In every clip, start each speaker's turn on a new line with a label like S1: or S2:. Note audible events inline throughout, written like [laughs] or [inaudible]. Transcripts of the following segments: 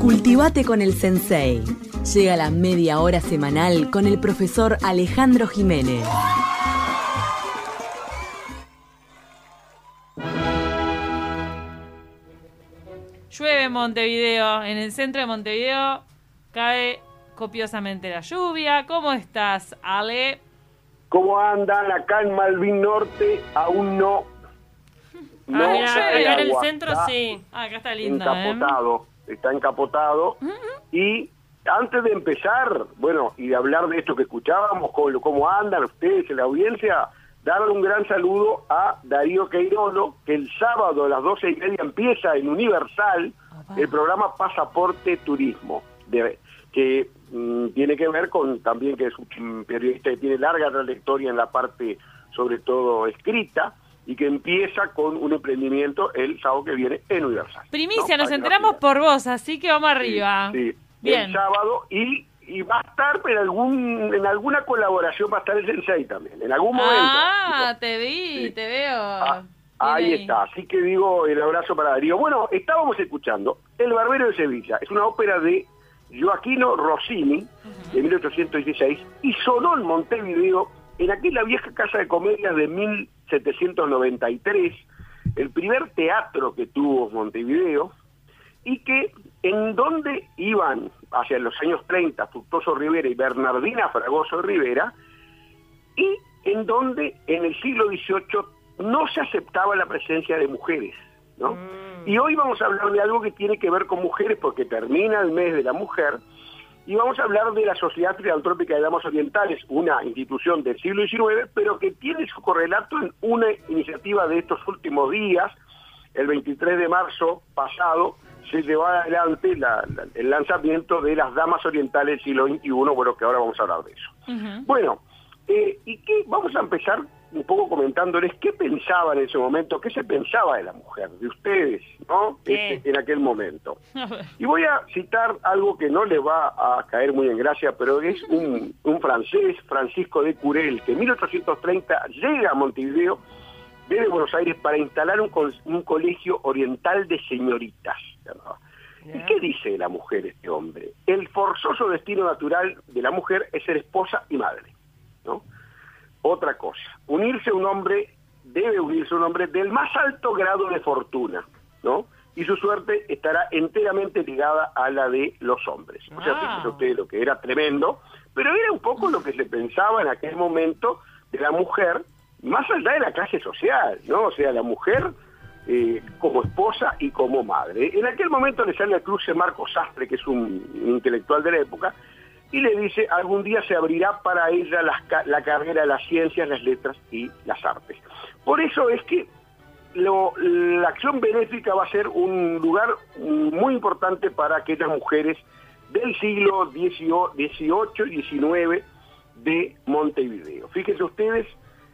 S1: Cultivate con el Sensei. Llega la media hora semanal con el profesor Alejandro Jiménez.
S2: Llueve en Montevideo. En el centro de Montevideo cae copiosamente la lluvia. ¿Cómo estás, Ale?
S3: ¿Cómo andan acá en Malvin Norte? Aún no.
S2: No ah, mira, acá en el centro sí. Ah, acá está linda, ¿eh?
S3: Encapotado, está encapotado. Y antes de empezar, bueno, y de hablar de esto que escuchábamos, cómo, cómo andan ustedes en la audiencia, darle un gran saludo a Darío Queirolo, que el sábado a las doce y media empieza en Universal el programa Pasaporte Turismo, de- que mm, tiene que ver con también que es un periodista que tiene larga trayectoria en la parte, sobre todo escrita, y que empieza con un emprendimiento el sábado que viene en Universal.
S2: Primicia,
S3: ¿no?
S2: nos enteramos por vos, así que vamos arriba.
S3: Sí, sí.
S2: Bien.
S3: el sábado y, y va a estar en algún en alguna colaboración, va a estar el Sensei también, en algún momento.
S2: Ah, te vi,
S3: Sí.
S2: te veo.
S3: Ah, ahí está, así que digo el abrazo para Darío. Bueno, estábamos escuchando El Barbero de Sevilla, es una ópera de Joaquino Rossini, de 1816, y sonó en Montevideo, en aquella vieja casa de comedias de 1793, el primer teatro que tuvo Montevideo, y que en donde iban hacia los años 30 Fructuoso Rivera y Bernardina Fragoso Rivera, y en donde en el siglo XVIII no se aceptaba la presencia de mujeres. ¿no? Y hoy vamos a hablar de algo que tiene que ver con mujeres porque termina el mes de la mujer y vamos a hablar de la Sociedad Filantrópica de Damas Orientales, una institución del siglo XIX, pero que tiene su correlato en una iniciativa de estos últimos días. El 23 de marzo pasado se llevó adelante la- la- el lanzamiento de las Damas Orientales del siglo XXI, bueno, que ahora vamos a hablar de eso. Bueno, eh, y qué, vamos a empezar un poco comentándoles qué pensaban en ese momento, qué se pensaba de la mujer, de ustedes, ¿no? Este, en aquel momento. Y voy a citar algo que no les va a caer muy en gracia, pero es un, un francés, Francisco de Curel, que en 1830 llega a Montevideo desde Buenos Aires para instalar un, un colegio oriental de señoritas. ¿Y qué dice de la mujer este hombre? El forzoso destino natural de la mujer es ser esposa y madre. ¿no? Otra cosa, unirse a un hombre, debe unirse a un hombre del más alto grado de fortuna, ¿no? Y su suerte estará enteramente ligada a la de los hombres. O sea, fíjense ustedes lo que era tremendo, pero era un poco lo que se pensaba en aquel momento de la mujer, más allá de la clase social, ¿no? O sea, la mujer eh, como esposa y como madre. En aquel momento le sale a cruce Marco Sastre, que es un intelectual de la época, y le dice, algún día se abrirá para ella la carrera de las ciencias, las letras y las artes. Por eso es que la acción benéfica va a ser un lugar muy importante para aquellas mujeres del siglo XVIII y XIX de Montevideo. Fíjense ustedes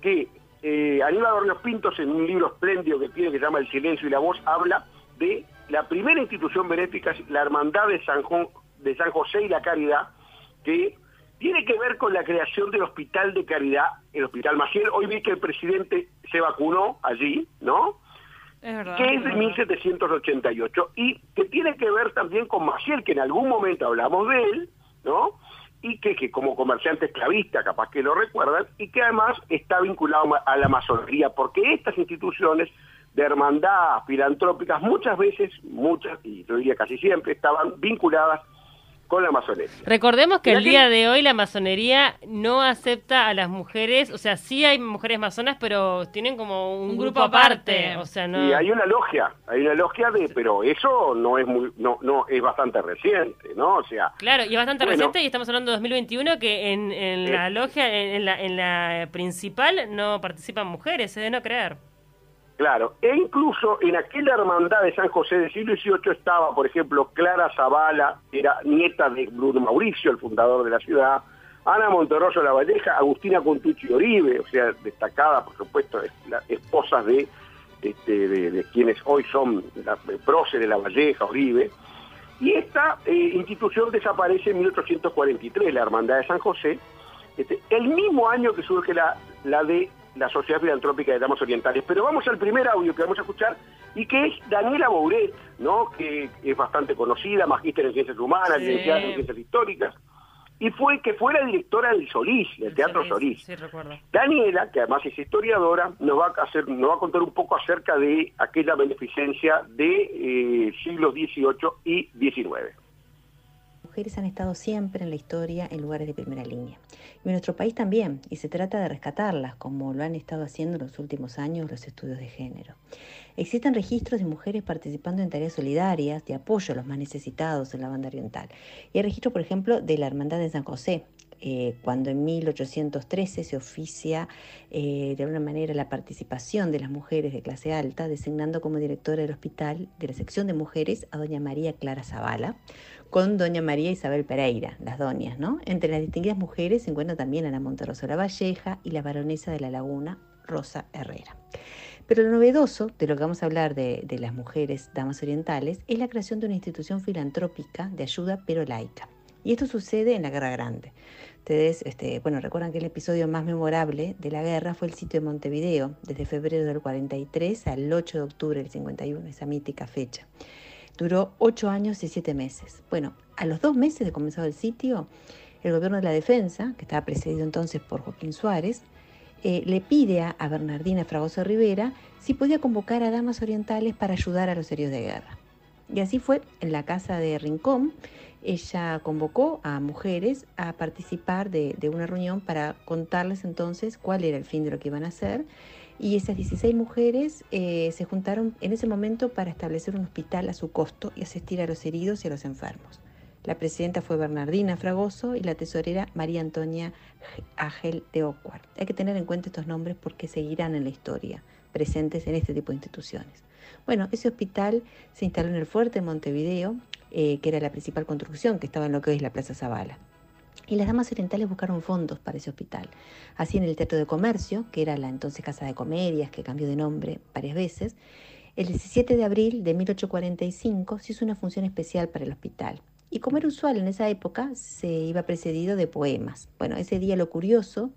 S3: que eh, Aníbal Barrios Pintos, en un libro espléndido que tiene que se llama El silencio y la voz, habla de la primera institución benéfica, la Hermandad de San José y la Caridad, que tiene que ver con la creación del Hospital de Caridad, el Hospital Maciel. Hoy vi que el presidente se vacunó allí, ¿no?
S2: Es verdad.
S3: que es de
S2: verdad.
S3: 1788 y que tiene que ver también con Maciel, que en algún momento hablamos de él, ¿no? Y que, que como comerciante esclavista, capaz que lo recuerdan, y que además está vinculado a la masonería, porque estas instituciones de hermandad filantrópicas muchas veces, muchas, y yo diría casi siempre, estaban vinculadas con la masonería.
S4: Recordemos que el
S3: aquí-
S4: día de hoy la masonería no acepta a las mujeres, o sea, sí hay mujeres masonas, pero tienen como un,
S2: Un
S4: grupo,
S2: grupo
S4: aparte,
S2: aparte.
S4: o sea, no...
S3: Y hay una logia, hay una logia de, pero eso no es muy, no, no, es bastante reciente, ¿no? O sea,
S4: Claro, y es bastante
S3: Bueno.
S4: reciente y estamos hablando de 2021 que en, en la
S3: Eh.
S4: logia, en, en la, en la principal no participan mujeres, es de no creer.
S3: Claro, e incluso en aquella hermandad de San José del siglo XVIII estaba, por ejemplo, Clara Zavala, era nieta de Bruno Mauricio, el fundador de la ciudad, Ana Monterroso La Valleja, Agustina Contucci Oribe, o sea, destacada, por supuesto, esposas de, este, de, de quienes hoy son la, próceres La Valleja, Oribe, y esta eh, institución desaparece en 1843, la Hermandad de San José, este, el mismo año que surge la, la de la Sociedad Filantrópica de Damas Orientales. Pero vamos al primer audio que vamos a escuchar y que es Daniela Bouret, ¿no? que es bastante conocida, magíster en Ciencias Humanas,
S2: Sí.
S3: licenciada en Ciencias Históricas, y fue que fue la directora del Solís, del Teatro Solís.
S2: Sí, recuerdo.
S3: Daniela, que además es historiadora, nos va a hacer, nos va a contar un poco acerca de aquella beneficencia de eh, siglos XVIII y XIX.
S5: Mujeres han estado siempre en la historia en lugares de primera línea. Y en nuestro país también, y se trata de rescatarlas, como lo han estado haciendo en los últimos años los estudios de género. Existen registros de mujeres participando en tareas solidarias de apoyo a los más necesitados en la banda oriental. Y hay registro, por ejemplo, de la Hermandad de San José, eh, cuando en 1813 se oficia eh, de alguna manera la participación de las mujeres de clase alta, designando como directora del hospital de la sección de mujeres a doña María Clara Zavala, con doña María Isabel Pereira, las doñas. Entre las distinguidas mujeres se encuentra también Ana Monterroso La Valleja y la baronesa de la Laguna, Rosa Herrera. Pero lo novedoso de lo que vamos a hablar de, de las mujeres damas orientales es la creación de una institución filantrópica de ayuda pero laica. Y esto sucede en la Guerra Grande. Ustedes, este, bueno, recuerdan que el episodio más memorable de la guerra fue el sitio de Montevideo, desde febrero del 43 al 8 de octubre del 51, esa mítica fecha. Duró ocho años y siete meses. Bueno, a los dos meses de comenzado el sitio, el gobierno de la defensa, que estaba presidido entonces por Joaquín Suárez, eh, le pide a Bernardina Fragoso Rivera si podía convocar a damas orientales para ayudar a los heridos de guerra. Y así fue, en la casa de Rincón, ella convocó a mujeres a participar de, una reunión para contarles entonces cuál era el fin de lo que iban a hacer. Y esas 16 mujeres eh, se juntaron en ese momento para establecer un hospital a su costo y asistir a los heridos y a los enfermos. La presidenta fue Bernardina Fragoso y la tesorera María Antonia Ágel de Ocuar. Hay que tener en cuenta estos nombres porque seguirán en la historia, presentes en este tipo de instituciones. Bueno, ese hospital se instaló en el fuerte de Montevideo, eh, que era la principal construcción que estaba en lo que es la Plaza Zavala. Y las damas orientales buscaron fondos para ese hospital. Así en el Teatro de Comercio, que era la entonces Casa de Comedias, que cambió de nombre varias veces, el 17 de abril de 1845 se hizo una función especial para el hospital. Y como era usual en esa época, se iba precedido de poemas. Bueno, ese día lo curioso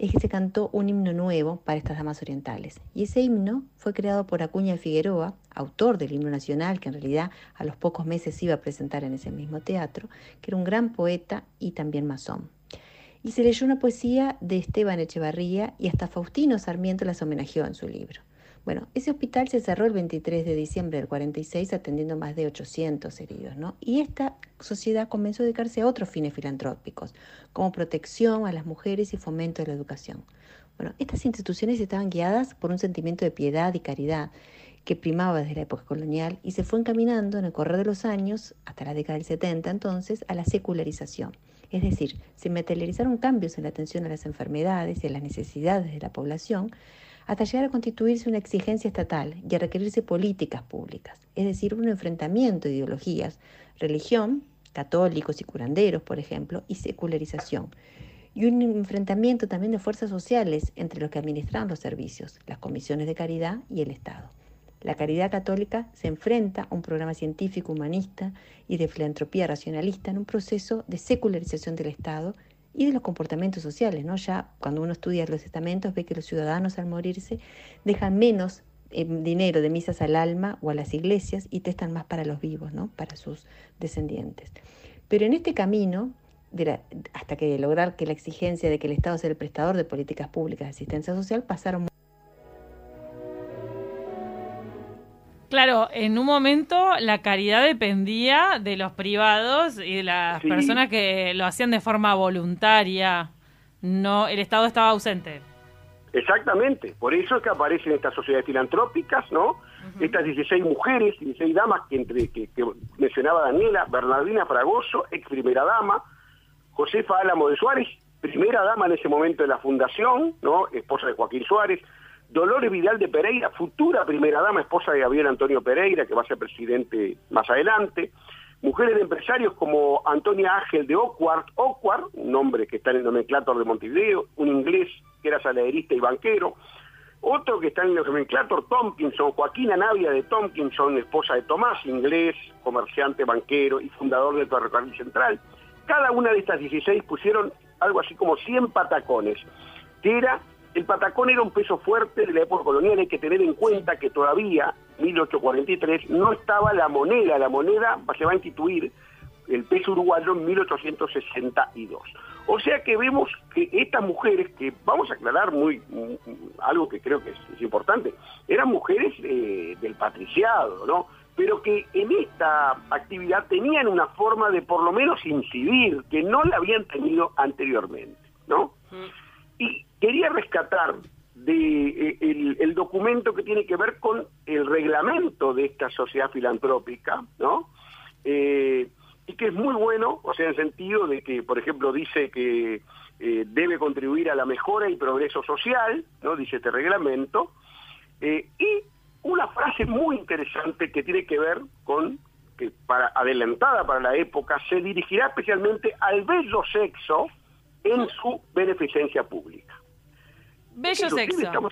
S5: es que se cantó un himno nuevo para estas damas orientales. Y ese himno fue creado por Acuña Figueroa, autor del himno nacional, que en realidad a los pocos meses se iba a presentar en ese mismo teatro, que era un gran poeta y también masón. Y se leyó una poesía de Esteban Echevarría y hasta Faustino Sarmiento las homenajeó en su libro. Bueno, ese hospital se cerró el 23 de diciembre del 46 atendiendo más de 800 heridos, ¿no? Y esta sociedad comenzó a dedicarse a otros fines filantrópicos, como protección a las mujeres y fomento de la educación. Bueno, estas instituciones estaban guiadas por un sentimiento de piedad y caridad que primaba desde la época colonial y se fue encaminando en el correr de los años, hasta la década del 70 entonces, a la secularización. Es decir, se materializaron cambios en la atención a las enfermedades y a las necesidades de la población, hasta llegar a constituirse una exigencia estatal y a requerirse políticas públicas, es decir, un enfrentamiento de ideologías, religión, católicos y curanderos, por ejemplo, y secularización, y un enfrentamiento también de fuerzas sociales entre los que administraban los servicios, las comisiones de caridad y el Estado. La caridad católica se enfrenta a un programa científico humanista y de filantropía racionalista en un proceso de secularización del Estado y de los comportamientos sociales, ¿no? Ya cuando uno estudia los estamentos ve que los ciudadanos al morirse dejan menos eh, dinero de misas al alma o a las iglesias y testan más para los vivos, ¿no? Para sus descendientes. Pero en este camino, hasta que lograr que la exigencia de que el Estado sea el prestador de políticas públicas de asistencia social, pasaron
S2: Claro, en un momento la caridad dependía de los privados y de las
S3: Sí.
S2: personas que lo hacían de forma voluntaria. No, el Estado estaba ausente.
S3: Exactamente, por eso es que aparecen estas sociedades filantrópicas, ¿no? Estas 16 mujeres, 16 damas que, entre, que, que mencionaba Daniela, Bernardina Fragoso, ex primera dama, Josefa Álamo de Suárez, primera dama en ese momento de la fundación, ¿no? Esposa de Joaquín Suárez, Dolores Vidal de Pereira, futura primera dama, esposa de Gabriel Antonio Pereira, que va a ser presidente más adelante, mujeres de empresarios como Antonia Ángel de Oquart, Oquart, un nombre que está en el nomenclator de Montevideo, un inglés que era saladerista y banquero, otro que está en el nomenclator Tompkinson, Joaquina Navia de Tompkinson, esposa de Tomás, inglés, comerciante, banquero y fundador del Ferrocarril Central. Cada una de estas 16 pusieron algo así como 100 patacones, que era el patacón era un peso fuerte de la época colonial, hay que tener en cuenta que todavía, 1843, no estaba la moneda, la moneda se va a instituir el peso uruguayo en 1862. O sea que vemos que estas mujeres, que vamos a aclarar muy algo que creo que es, importante, eran mujeres eh, del patriciado, ¿no? Pero que en esta actividad tenían una forma de por lo menos incidir, que no la habían tenido anteriormente, ¿no? Y quería rescatar de, eh, el, documento que tiene que ver con el reglamento de esta sociedad filantrópica, ¿no? Eh, y que es muy bueno, o sea, en el sentido de que, por ejemplo, dice que eh, debe contribuir a la mejora y progreso social, ¿no? Dice este reglamento, y una frase muy interesante que tiene que ver con que para adelantada para la época se dirigirá especialmente al bello sexo en su beneficencia pública.
S2: Bello sexo.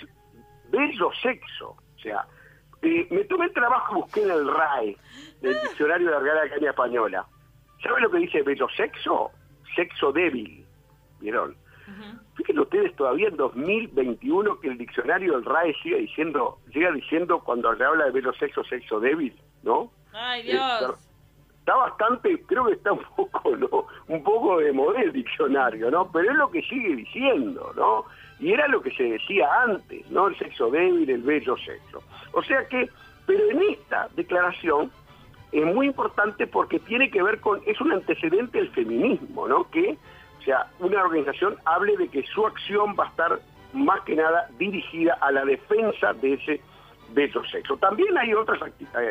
S3: bello sexo, o sea, eh, me tomé el trabajo, busqué en el RAE, del Diccionario de la Real Academia Española, ¿Saben lo que dice bello sexo? Sexo débil. ¿Vieron? Fíjense ustedes todavía en 2021 que el diccionario del RAE sigue diciendo, llega diciendo cuando se habla de bello sexo, sexo débil, ¿no?
S2: Ay, eh, Dios.
S3: Está, bastante, creo que está [laughs] un poco, ¿no? Un poco de moda el diccionario, ¿no? Pero es lo que sigue diciendo, ¿no? Y era lo que se decía antes, ¿no? El sexo débil, el bello sexo. O sea que, pero en esta declaración es muy importante porque tiene que ver con, es un antecedente del feminismo, ¿no? Que, o sea, una organización hable de que su acción va a estar más que nada dirigida a la defensa de ese de sexo. También hay otras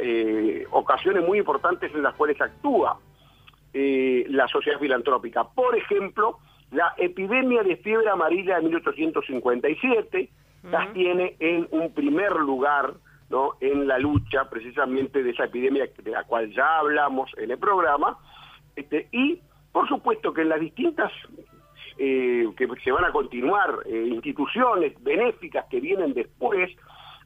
S3: eh, ocasiones muy importantes en las cuales actúa eh, la sociedad filantrópica. Por ejemplo, la epidemia de fiebre amarilla de 1857 las tiene en un primer lugar ¿no? en la lucha precisamente de esa epidemia de la cual ya hablamos en el programa, este, y por supuesto que en las distintas eh, que se van a continuar eh, instituciones benéficas que vienen después,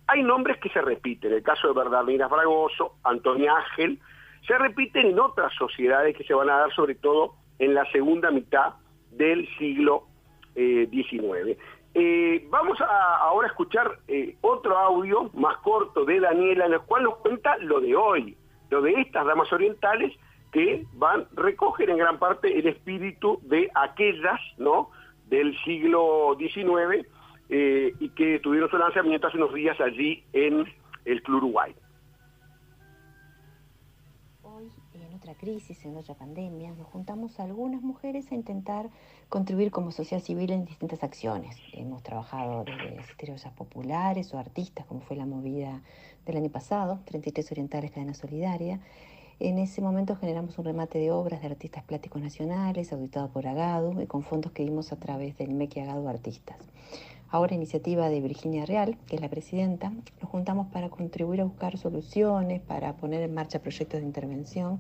S3: hay nombres que se repiten, el caso de Bernardina Fragoso, Antonia Ángel, se repiten en otras sociedades que se van a dar sobre todo en la segunda mitad del siglo XIX. Eh, eh, vamos a ahora escuchar eh, otro audio más corto de Daniela, en el cual nos cuenta lo de hoy, lo de estas damas orientales que van, recogen en gran parte el espíritu de aquellas, ¿no?, del siglo XIX eh, y que tuvieron su lanzamiento hace unos días allí en el Club Uruguay.
S5: otra crisis, en otra pandemia, nos juntamos algunas mujeres a intentar contribuir como sociedad civil en distintas acciones. Hemos trabajado desde esas populares o artistas, como fue la movida del año pasado, 33 Orientales Cadena Solidaria. En ese momento generamos un remate de obras de artistas plásticos nacionales, auditado por Agado, y con fondos que dimos a través del MECI Agado Artistas. Ahora, iniciativa de Virginia Real, que es la presidenta, nos juntamos para contribuir a buscar soluciones, para poner en marcha proyectos de intervención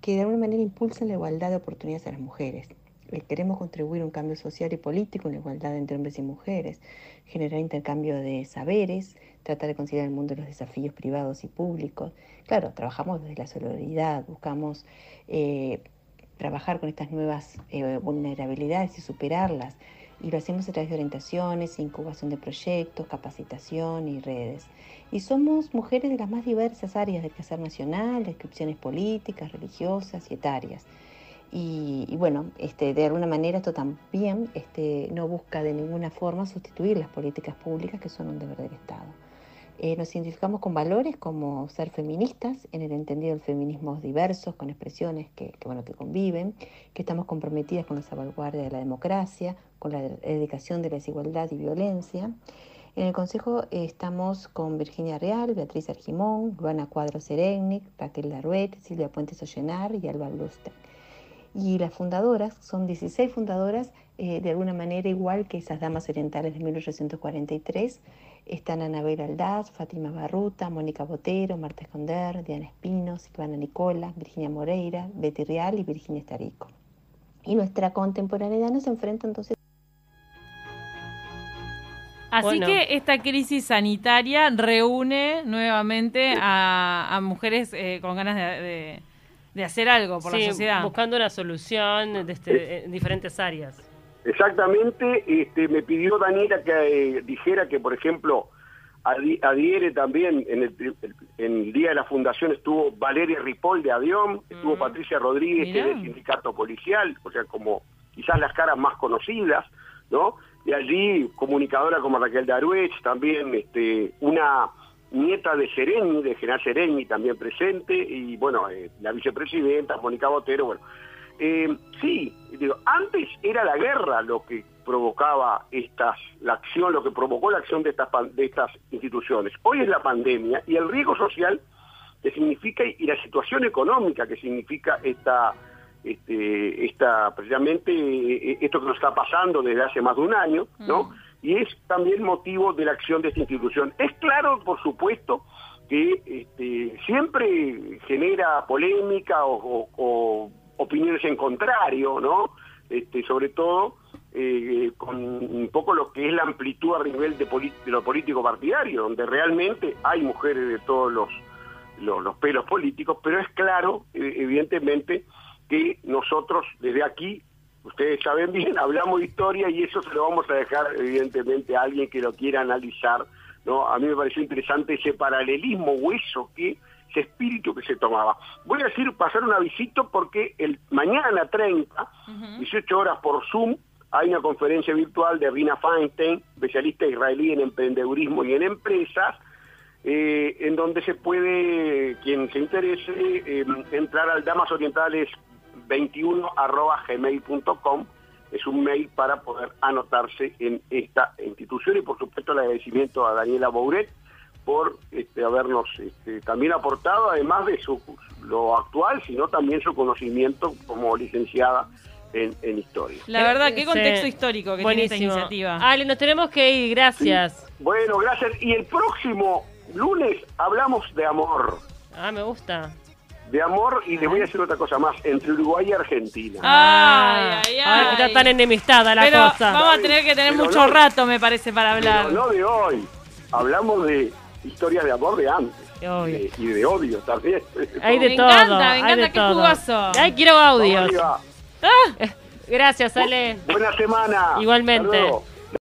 S5: que de alguna manera impulsan la igualdad de oportunidades a las mujeres. Eh, queremos contribuir a un cambio social y político en la igualdad entre hombres y mujeres, generar intercambio de saberes, tratar de considerar el mundo de los desafíos privados y públicos. Claro, trabajamos desde la solidaridad, buscamos eh, trabajar con estas nuevas eh, vulnerabilidades y superarlas. Y lo hacemos a través de orientaciones, incubación de proyectos, capacitación y redes. Y somos mujeres de las más diversas áreas del quehacer nacional, descripciones políticas, religiosas y etarias. Y, bueno, este, de alguna manera esto también este, no busca de ninguna forma sustituir las políticas públicas que son un deber del Estado. Eh, nos identificamos con valores como ser feministas, en el entendido del feminismo diversos, con expresiones que, que, bueno, que conviven, que estamos comprometidas con la salvaguardia de la democracia, con la dedicación de la desigualdad y violencia, en el Consejo estamos con Virginia Real, Beatriz Argimón, Luana Cuadro Serenic, Raquel Laruet, Silvia Puentes Ollenar y Alba Bluster. Y las fundadoras, son 16 fundadoras, eh, de alguna manera igual que esas damas orientales de 1843. Están Anabel Aldaz, Fátima Barruta, Mónica Botero, Marta Esconder, Diana Espinos, Ivana Nicola, Virginia Moreira, Betty Real y Virginia Estarico. Y nuestra contemporaneidad nos enfrenta entonces
S2: Así que esta crisis sanitaria reúne nuevamente a, mujeres eh, con ganas de, hacer algo por la sociedad.
S4: buscando una solución este, en diferentes áreas.
S3: Exactamente, este, me pidió Daniela que eh, dijera que, por ejemplo, adhiere también en el, en el día de la fundación estuvo Valeria Ripoll de Avión, estuvo Patricia Rodríguez que del sindicato policial, o sea, como quizás las caras más conocidas, ¿no? Y allí comunicadora como Raquel Daruech, también este, una nieta de Sereni, de General Sereni también presente, y bueno, eh, la vicepresidenta, Mónica Botero, bueno. Eh, sí, digo, antes era la guerra lo que provocaba estas, la acción, lo que provocó la acción de estas, de estas instituciones. Hoy es la pandemia y el riesgo social que significa y la situación económica que significa esta, este, esta precisamente eh, esto que nos está pasando desde hace más de un año, ¿no? Y es también motivo de la acción de esta institución. Es claro, por supuesto, que este, siempre genera polémica o, o- o opiniones en contrario, ¿no? Este, sobre todo eh, con un poco lo que es la amplitud a nivel de, de lo político partidario, donde realmente hay mujeres de todos los, los, los pelos políticos, pero es claro, eh, evidentemente, que nosotros desde aquí, ustedes saben bien, [laughs] hablamos de historia y eso se lo vamos a dejar evidentemente a alguien que lo quiera analizar, ¿no? A mí me pareció interesante ese paralelismo o eso que ese espíritu que se tomaba. Voy a decir, pasar un avisito porque el mañana 30, 18 horas por Zoom, hay una conferencia virtual de Rina Feinstein, especialista israelí en emprendedurismo y en empresas, eh, en donde se puede, quien se interese, eh, entrar al damasorientales21 es un mail para poder anotarse en esta institución y por supuesto el agradecimiento a Daniela Bouret por este, habernos este, también aportado, además de su lo actual, sino también su conocimiento como licenciada en, en historia.
S2: La verdad, qué
S4: Sí.
S2: contexto histórico que tiene esta
S4: Buenísimo.
S2: iniciativa.
S4: Ale, nos tenemos que ir, gracias.
S3: Bueno, gracias. Y el próximo lunes hablamos de amor.
S4: Ah, me gusta.
S3: De amor, y les voy a decir otra cosa más, entre Uruguay y Argentina.
S2: Ay, ay,
S4: Ay, que está
S2: ay.
S4: tan enemistada la
S2: Pero
S4: cosa.
S2: vamos a tener que tener
S3: Pero
S2: mucho
S3: no.
S2: rato, me parece, para hablar.
S3: Pero no de hoy. Hablamos de historias de amor de antes.
S4: Obvio.
S3: De- y de odio también. [laughs]
S4: Hay de
S2: Me
S4: todo.
S2: encanta, me encanta,
S4: de
S2: qué
S4: todo.
S2: jugoso.
S4: Ay, quiero audios.
S3: arriba.
S4: Gracias, Ale.
S3: Buena semana.
S4: Igualmente.
S3: Hasta luego.